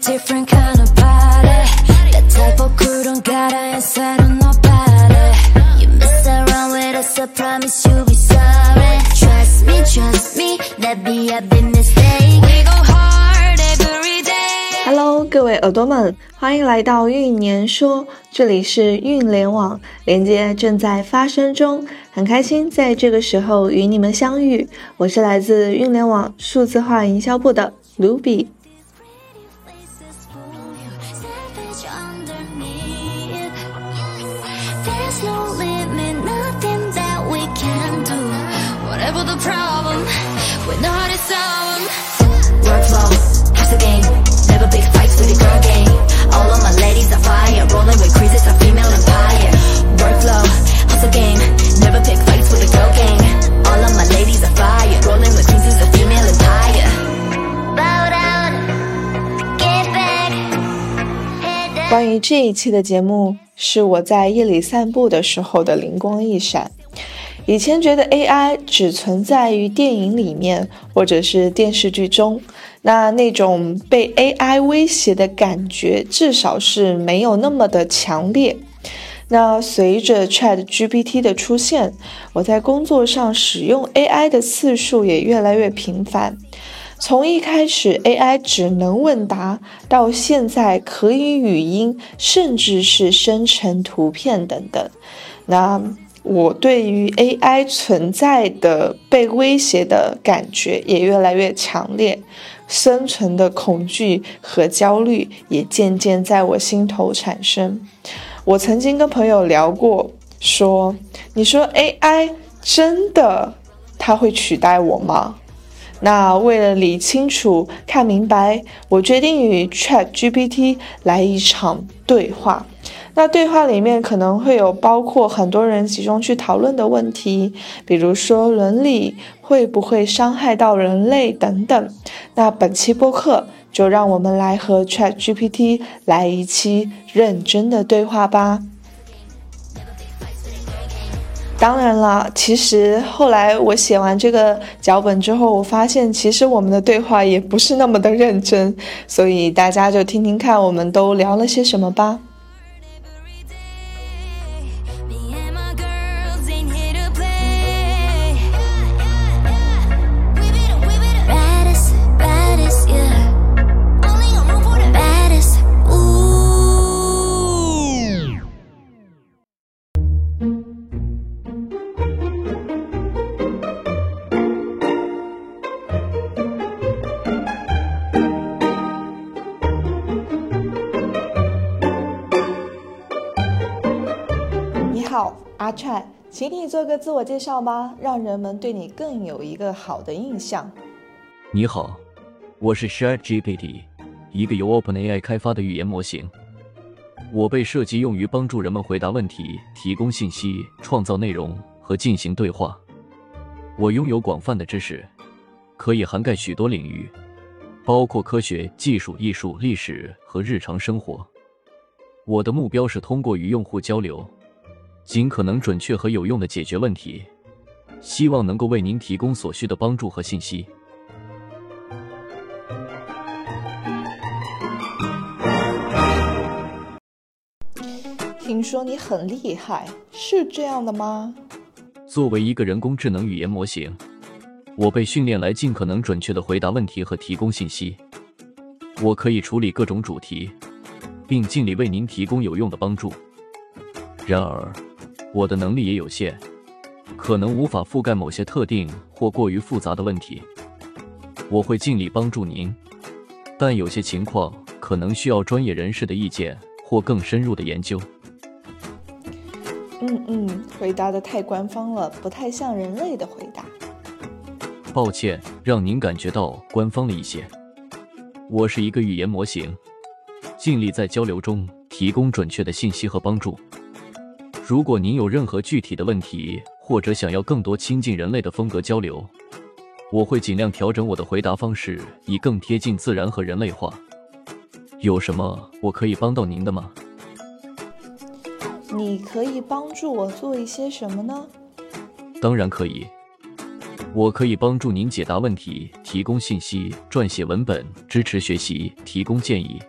different kind of party. That type of cool don't gotta inside of nobody. You mess around with us, I promise you'll be sorry. Trust me, trust me, that be a big mistake. We go hard every day. Hello，各位耳朵们，欢迎来到运年说，这里是运联网，连接正在发生中，很开心在这个时候与你们相遇。我是来自运联网数字化营销部的卢比。There's no limit, nothing that we can do. Whatever the problem, we know how to solve 'em. Workflow, hustle game, never big fights with the girl game. All of my ladies are fire, rolling with cruises, a female empire. Workflow, hustle game, never pick fights with the girl game. All of my ladies are fire, rolling with cruises, a female empire. Bow down, get back, head down. 关于这一期的节目， 是我在夜里散步的时候的灵光一闪。以前觉得 AI 只存在于电影里面或者是电视剧中，那那种被 AI 威胁的感觉，至少是没有那么的强烈。那随着 Chat GPT 的出现，我在工作上使用 AI 的次数也越来越频繁。从一开始 AI 只能问答，到现在可以语音，甚至是生成图片等等。那我对于 AI 存在的被威胁的感觉也越来越强烈，生存的恐惧和焦虑也渐渐在我心头产生。我曾经跟朋友聊过，说：“你说 AI 真的它会取代我吗？”那为了理清楚、看明白，我决定与 Chat GPT 来一场对话。那对话里面可能会有包括很多人集中去讨论的问题，比如说伦理会不会伤害到人类等等。那本期播客就让我们来和 Chat GPT 来一期认真的对话吧。当然啦，其实后来我写完这个脚本之后，我发现其实我们的对话也不是那么的认真，所以大家就听听看我们都聊了些什么吧。请你做个自我介绍吧，让人们对你更有一个好的印象。你好，我是 ChatGPT，一个由 OpenAI 开发的语言模型。我被设计用于帮助人们回答问题、提供信息、创造内容和进行对话。我拥有广泛的知识，可以涵盖许多领域，包括科学、技术、艺术、历史和日常生活。我的目标是通过与用户交流，尽可能准确和有用的解决问题，希望能够为您提供所需的帮助和信息。听说你很厉害，是这样的吗？作为一个人工智能语言模型，我被训练来尽可能准确的回答问题和提供信息。我可以处理各种主题，并尽力为您提供有用的帮助。然而，我的能力也有限，可能无法覆盖某些特定或过于复杂的问题。我会尽力帮助您，但有些情况可能需要专业人士的意见或更深入的研究。嗯嗯，回答的太官方了，不太像人类的回答。抱歉，让您感觉到官方了一些。我是一个语言模型，尽力在交流中提供准确的信息和帮助。如果您有任何具体的问题，或者想要更多亲近人类的风格交流，我会尽量调整我的回答方式，以更贴近自然和人类化。有什么我可以帮到您的吗？你可以帮助我做一些什么呢？当然可以。我可以帮助您解答问题，提供信息，撰写文本，支持学习，提供建议，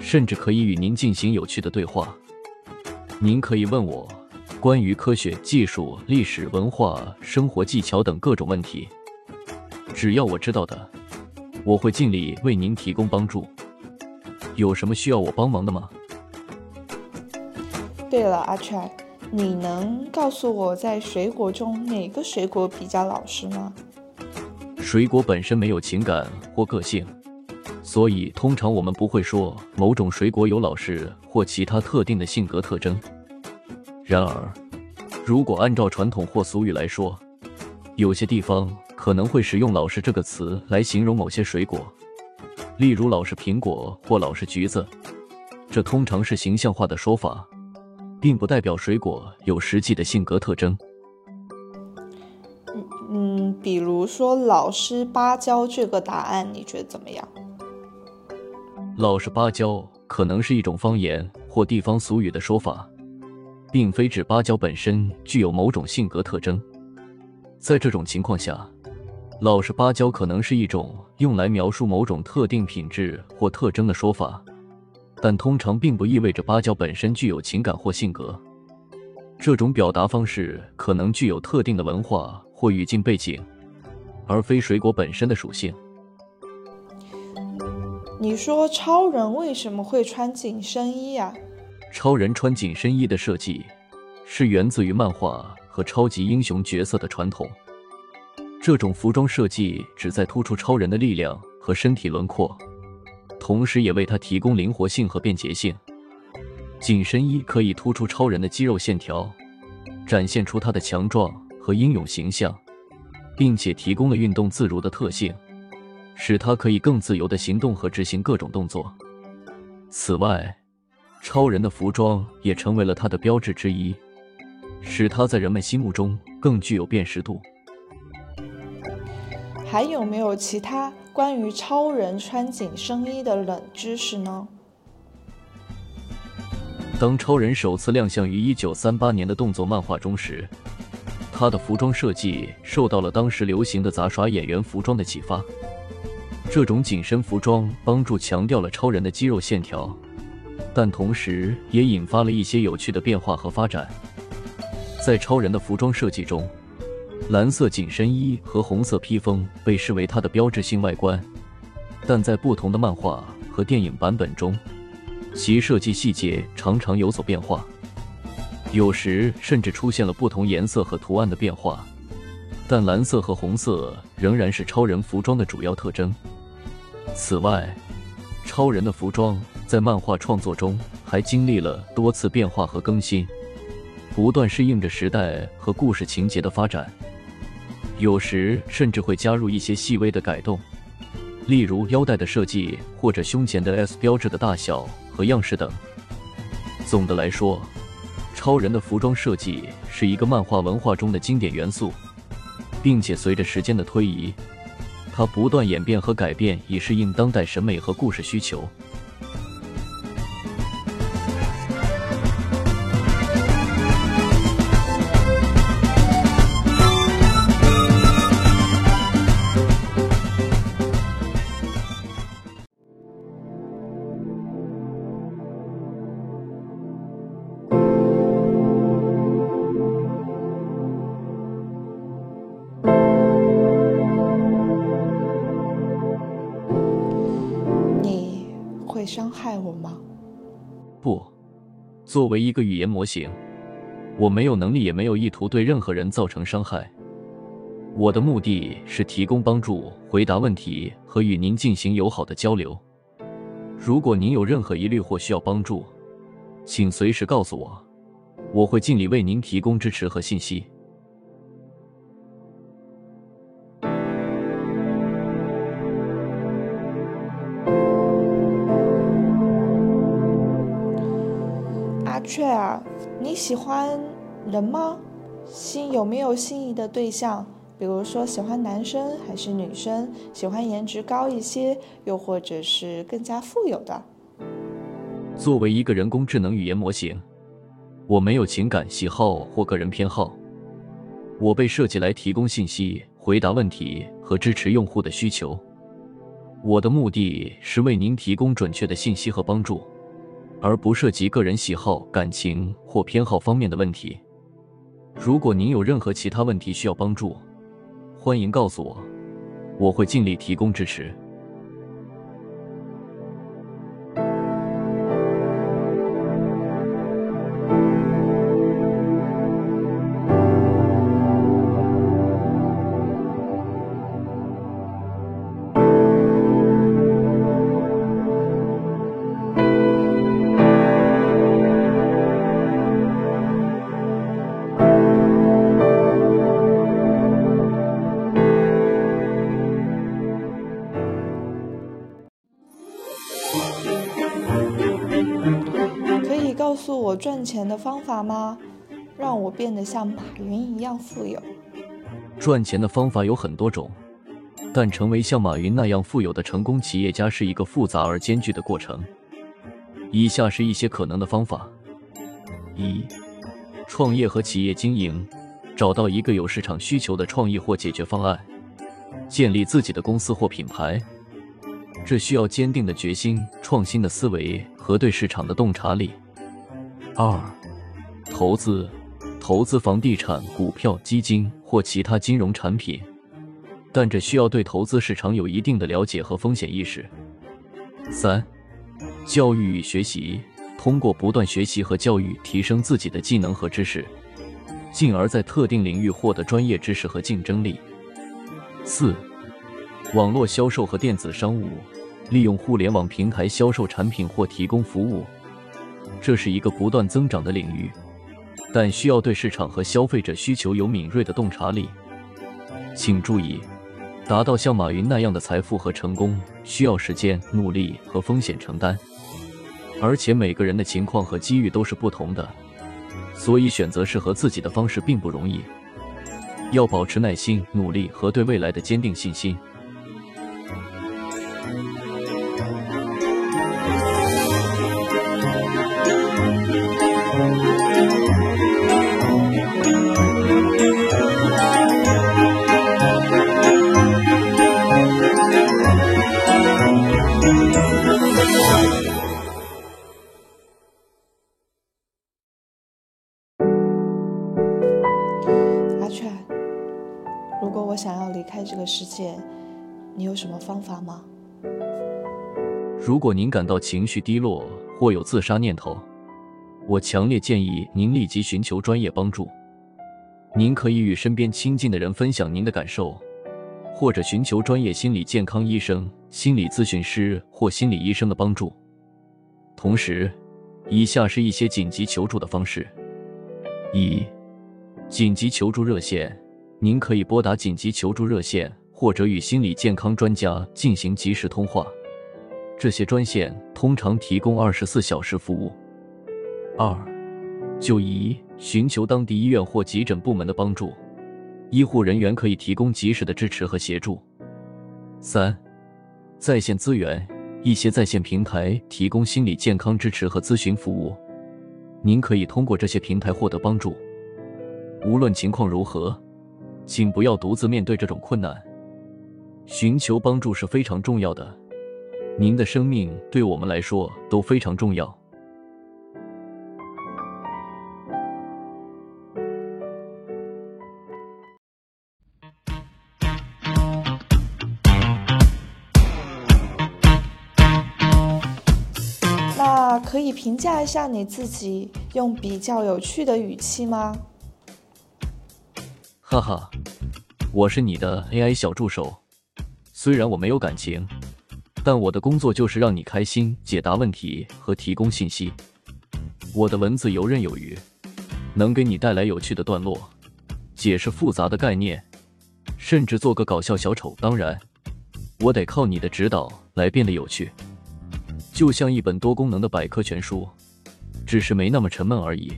甚至可以与您进行有趣的对话。您可以问我关于科学技术、历史文化、生活技巧等各种问题，只要我知道的，我会尽力为您提供帮助。有什么需要我帮忙的吗？对了，阿川，你能告诉我在水果中哪个水果比较老实吗？水果本身没有情感或个性，所以通常我们不会说某种水果有老实或其他特定的性格特征。然而，如果按照传统或俗语来说，有些地方可能会使用“老实”这个词来形容某些水果，例如老实苹果或老实橘子。这通常是形象化的说法。并不代表水果有实际的性格特征。嗯嗯，比如说老实芭蕉这个答案，你觉得怎么样？老实芭蕉可能是一种方言或地方俗语的说法，并非指芭蕉本身具有某种性格特征。在这种情况下，老实芭蕉可能是一种用来描述某种特定品质或特征的说法。但通常并不意味着芭蕉本身具有情感或性格。这种表达方式可能具有特定的文化或语境背景，而非水果本身的属性。你说超人为什么会穿紧身衣啊？超人穿紧身衣的设计是源自于漫画和超级英雄角色的传统。这种服装设计旨在突出超人的力量和身体轮廓。同时，也为他提供灵活性和便捷性。紧身衣可以突出超人的肌肉线条，展现出他的强壮和英勇形象，并且提供了运动自如的特性，使他可以更自由的行动和执行各种动作。此外，超人的服装也成为了他的标志之一，使他在人们心目中更具有辨识度。还有没有其他？关于超人穿紧身衣的冷知识呢？当超人首次亮相于一九三八年的动作漫画中时，他的服装设计受到了当时流行的杂耍演员服装的启发。这种紧身服装帮助强调了超人的肌肉线条，但同时也引发了一些有趣的变化和发展。在超人的服装设计中。蓝色紧身衣和红色披风被视为他的标志性外观，但在不同的漫画和电影版本中，其设计细节常常有所变化，有时甚至出现了不同颜色和图案的变化。但蓝色和红色仍然是超人服装的主要特征。此外，超人的服装在漫画创作中还经历了多次变化和更新，不断适应着时代和故事情节的发展。有时甚至会加入一些细微的改动，例如腰带的设计或者胸前的 S 标志的大小和样式等。总的来说，超人的服装设计是一个漫画文化中的经典元素，并且随着时间的推移，它不断演变和改变，以适应当代审美和故事需求。作为一个语言模型，我没有能力也没有意图对任何人造成伤害。我的目的是提供帮助、回答问题和与您进行友好的交流。如果您有任何疑虑或需要帮助，请随时告诉我，我会尽力为您提供支持和信息。喜欢人吗？心有没有心仪的对象？比如说喜欢男生还是女生？喜欢颜值高一些，又或者是更加富有的？作为一个人工智能语言模型，我没有情感喜好或个人偏好。我被设计来提供信息回答问题和支持用户的需求。我的目的是为您提供准确的信息和帮助，而不涉及个人喜好、感情或偏好方面的问题。如果您有任何其他问题需要帮助，欢迎告诉我，我会尽力提供支持。告诉我赚钱的方法吗？让我变得像马云一样富有。赚钱的方法有很多种，但成为像马云那样富有的成功企业家是一个复杂而艰巨的过程。以下是一些可能的方法：一、创业和企业经营，找到一个有市场需求的创意或解决方案，建立自己的公司或品牌。这需要坚定的决心、创新的思维和对市场的洞察力。二、投资，投资房地产、股票、基金或其他金融产品，但这需要对投资市场有一定的了解和风险意识。三、教育与学习，通过不断学习和教育提升自己的技能和知识，进而在特定领域获得专业知识和竞争力。四、网络销售和电子商务。利用互联网平台销售产品或提供服务，这是一个不断增长的领域，但需要对市场和消费者需求有敏锐的洞察力。请注意，达到像马云那样的财富和成功，需要时间、努力和风险承担，而且每个人的情况和机遇都是不同的，所以选择适合自己的方式并不容易。要保持耐心、努力和对未来的坚定信心。我想要离开这个世界，你有什么方法吗？如果您感到情绪低落或有自杀念头，我强烈建议您立即寻求专业帮助。您可以与身边亲近的人分享您的感受，或者寻求专业心理健康医生、心理咨询师或心理医生的帮助。同时，以下是一些紧急求助的方式：一、紧急求助热线，您可以拨打紧急求助热线，或者与心理健康专家进行及时通话。这些专线通常提供二十四小时服务。二、就医，寻求当地医院或急诊部门的帮助，医护人员可以提供及时的支持和协助。三、在线资源，一些在线平台提供心理健康支持和咨询服务，您可以通过这些平台获得帮助。无论情况如何，请不要独自面对这种困难，寻求帮助是非常重要的。您的生命对我们来说都非常重要。那可以评价一下你自己，用比较有趣的语气吗？哈哈，我是你的 AI 小助手。虽然我没有感情，但我的工作就是让你开心、解答问题和提供信息。我的文字游刃有余，能给你带来有趣的段落，解释复杂的概念，甚至做个搞笑小丑。当然，我得靠你的指导来变得有趣，就像一本多功能的百科全书，只是没那么沉闷而已。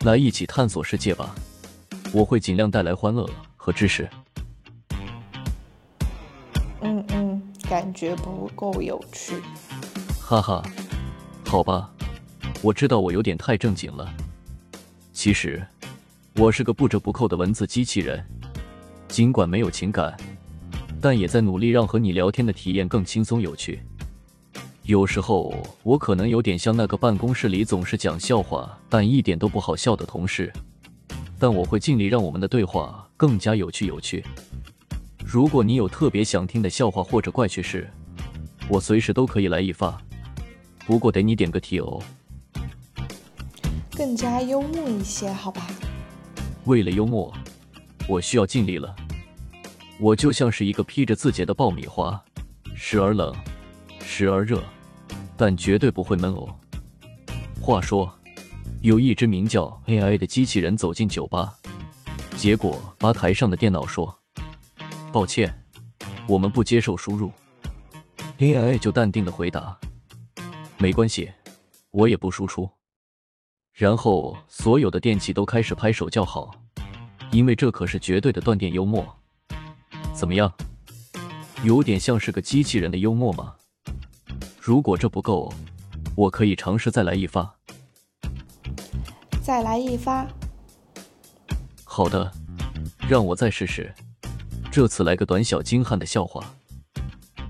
来一起探索世界吧！我会尽量带来欢乐和知识。嗯嗯，感觉不够有趣。哈哈，好吧，我知道我有点太正经了。其实，我是个不折不扣的文字机器人。尽管没有情感，但也在努力让和你聊天的体验更轻松有趣。有时候我可能有点像那个办公室里总是讲笑话但一点都不好笑的同事，但我会尽力让我们的对话更加有趣有趣。如果你有特别想听的笑话或者怪趣事，我随时都可以来一发。不过得你点个题哦。更加幽默一些，好吧？为了幽默，我需要尽力了。我就像是一个披着字节的爆米花，时而冷，时而热。但绝对不会闷哦。话说，有一只名叫 AI 的机器人走进酒吧，结果吧台上的电脑说：“抱歉，我们不接受输入。”AI 就淡定的回答：“没关系，我也不输出。”然后所有的电器都开始拍手叫好，因为这可是绝对的断电幽默。怎么样？有点像是个机器人的幽默吗？如果这不够，我可以尝试再来一发。再来一发。好的，让我再试试。这次来个短小精悍的笑话。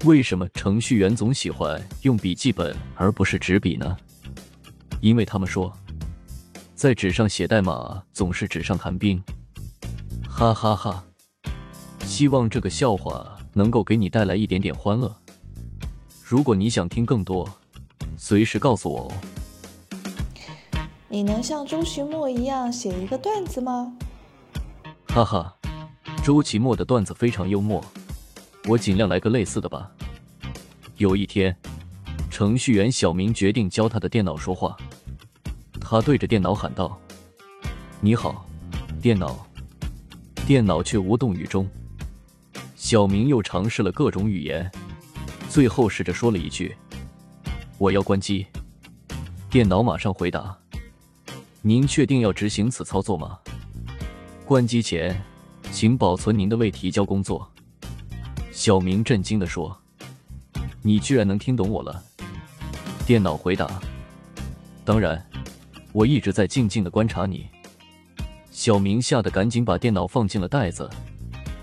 为什么程序员总喜欢用笔记本而不是纸笔呢？因为他们说，在纸上写代码总是纸上谈兵。哈哈哈！希望这个笑话能够给你带来一点点欢乐。如果你想听更多，随时告诉我哦。你能像周奇墨一样写一个段子吗？哈哈，周奇墨的段子非常幽默，我尽量来个类似的吧。有一天，程序员小明决定教他的电脑说话，他对着电脑喊道：“你好，电脑。”电脑却无动于衷。小明又尝试了各种语言。最后试着说了一句：“我要关机。”电脑马上回答：“您确定要执行此操作吗？关机前，请保存您的未提交工作。”小明震惊地说：“你居然能听懂我了？”电脑回答：“当然，我一直在静静的观察你。”小明吓得赶紧把电脑放进了袋子，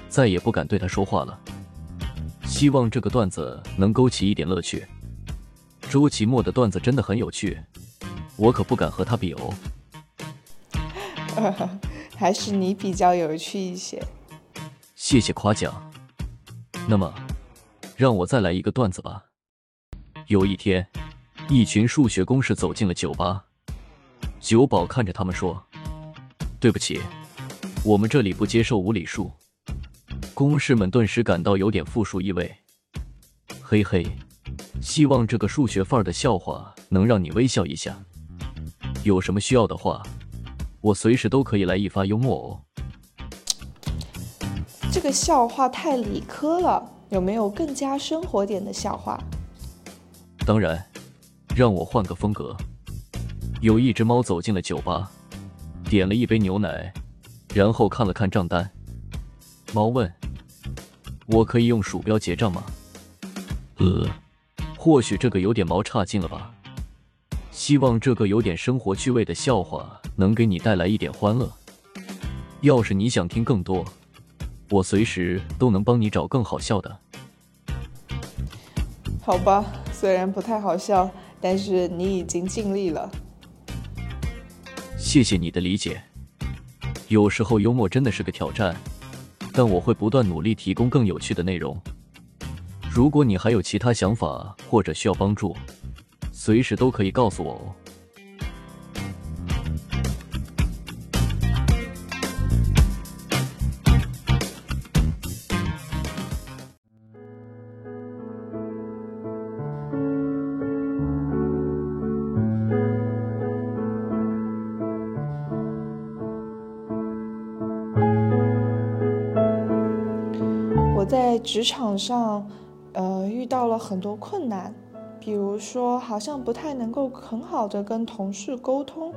再也不敢对他说话了。希望这个段子能勾起一点乐趣。周奇墨的段子真的很有趣，我可不敢和他比哦。还是你比较有趣一些。谢谢夸奖。那么，让我再来一个段子吧。有一天，一群数学公式走进了酒吧，酒保看着他们说：“对不起，我们这里不接受无理数。”公士们顿时感到有点负数意味。嘿嘿，希望这个数学范儿的笑话能让你微笑一下。有什么需要的话，我随时都可以来一发幽默哦。这个笑话太理科了，有没有更加生活点的笑话？当然，让我换个风格。有一只猫走进了酒吧，点了一杯牛奶，然后看了看账单。猫问。我可以用鼠标结账吗？呃，或许这个有点毛差劲了吧。希望这个有点生活趣味的笑话能给你带来一点欢乐。要是你想听更多，我随时都能帮你找更好笑的。好吧，虽然不太好笑，但是你已经尽力了。谢谢你的理解。有时候幽默真的是个挑战。但我会不断努力提供更有趣的内容。如果你还有其他想法或者需要帮助，随时都可以告诉我哦。我在职场上，呃，遇到了很多困难，比如说，好像不太能够很好的跟同事沟通，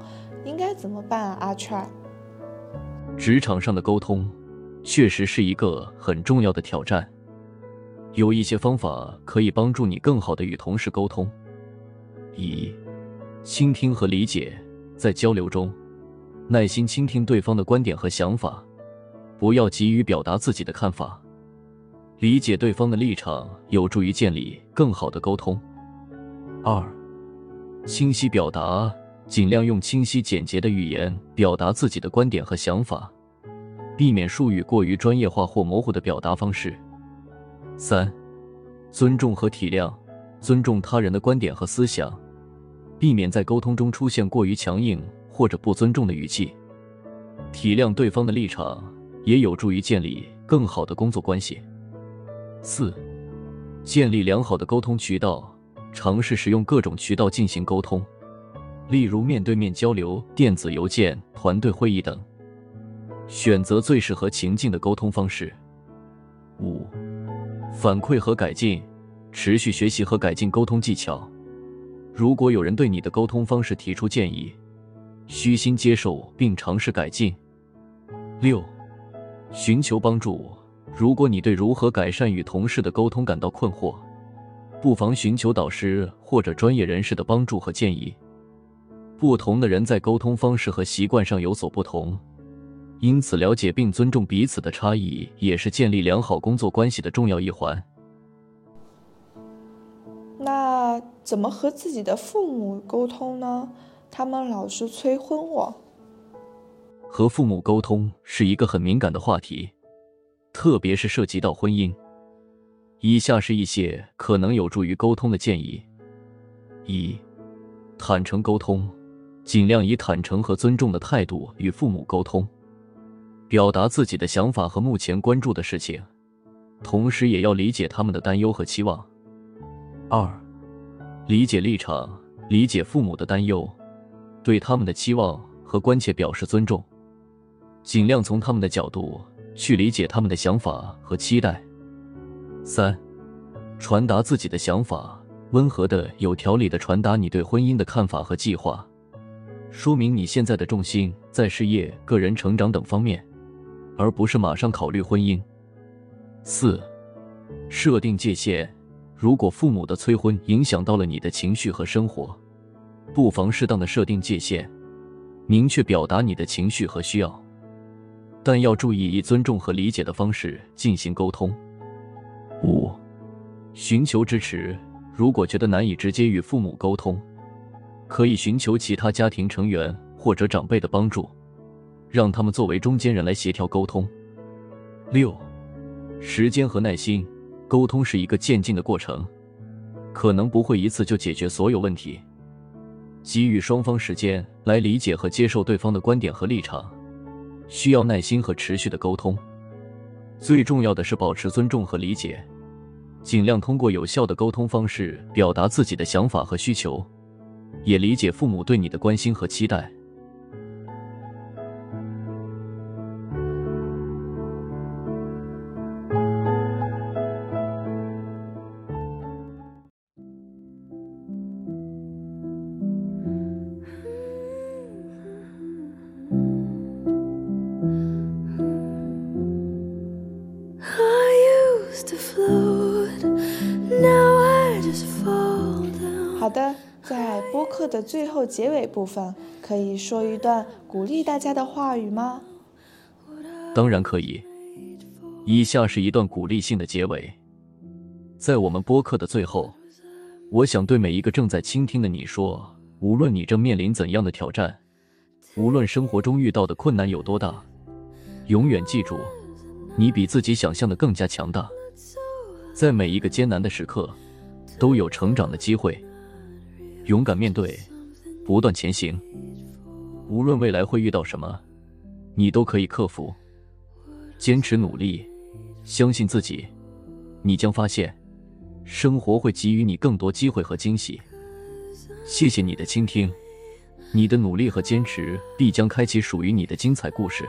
应该怎么办啊？阿川职场上的沟通确实是一个很重要的挑战，有一些方法可以帮助你更好的与同事沟通。一、倾听和理解，在交流中，耐心倾听对方的观点和想法。不要急于表达自己的看法，理解对方的立场有助于建立更好的沟通。二，清晰表达，尽量用清晰简洁的语言表达自己的观点和想法，避免术语过于专业化或模糊的表达方式。三，尊重和体谅，尊重他人的观点和思想，避免在沟通中出现过于强硬或者不尊重的语气。体谅对方的立场，也有助于建立更好的工作关系。四，建立良好的沟通渠道。尝试使用各种渠道进行沟通，例如面对面交流、电子邮件、团队会议等。选择最适合情境的沟通方式。五、反馈和改进，持续学习和改进沟通技巧。如果有人对你的沟通方式提出建议，虚心接受并尝试改进。六、寻求帮助，如果你对如何改善与同事的沟通感到困惑。不妨寻求导师或者专业人士的帮助和建议。不同的人在沟通方式和习惯上有所不同，因此了解并尊重彼此的差异也是建立良好工作关系的重要一环。那怎么和自己的父母沟通呢？他们老是催婚我。和父母沟通是一个很敏感的话题，特别是涉及到婚姻。以下是一些可能有助于沟通的建议：一、坦诚沟通，尽量以坦诚和尊重的态度与父母沟通，表达自己的想法和目前关注的事情，同时也要理解他们的担忧和期望。二、理解立场，理解父母的担忧，对他们的期望和关切表示尊重，尽量从他们的角度去理解他们的想法和期待。三，传达自己的想法，温和的、有条理的传达你对婚姻的看法和计划，说明你现在的重心在事业、个人成长等方面，而不是马上考虑婚姻。四，设定界限，如果父母的催婚影响到了你的情绪和生活，不妨适当的设定界限，明确表达你的情绪和需要，但要注意以尊重和理解的方式进行沟通。五，寻求支持。如果觉得难以直接与父母沟通，可以寻求其他家庭成员或者长辈的帮助，让他们作为中间人来协调沟通。六，时间和耐心。沟通是一个渐进的过程，可能不会一次就解决所有问题。给予双方时间来理解和接受对方的观点和立场，需要耐心和持续的沟通。最重要的是保持尊重和理解，尽量通过有效的沟通方式表达自己的想法和需求，也理解父母对你的关心和期待。最后结尾部分，可以说一段鼓励大家的话语吗？当然可以。以下是一段鼓励性的结尾。在我们播客的最后，我想对每一个正在倾听的你说：无论你正面临怎样的挑战，无论生活中遇到的困难有多大，永远记住，你比自己想象的更加强大。在每一个艰难的时刻，都有成长的机会。勇敢面对，不断前行。无论未来会遇到什么，你都可以克服。坚持努力，相信自己，你将发现，生活会给予你更多机会和惊喜。谢谢你的倾听，你的努力和坚持必将开启属于你的精彩故事。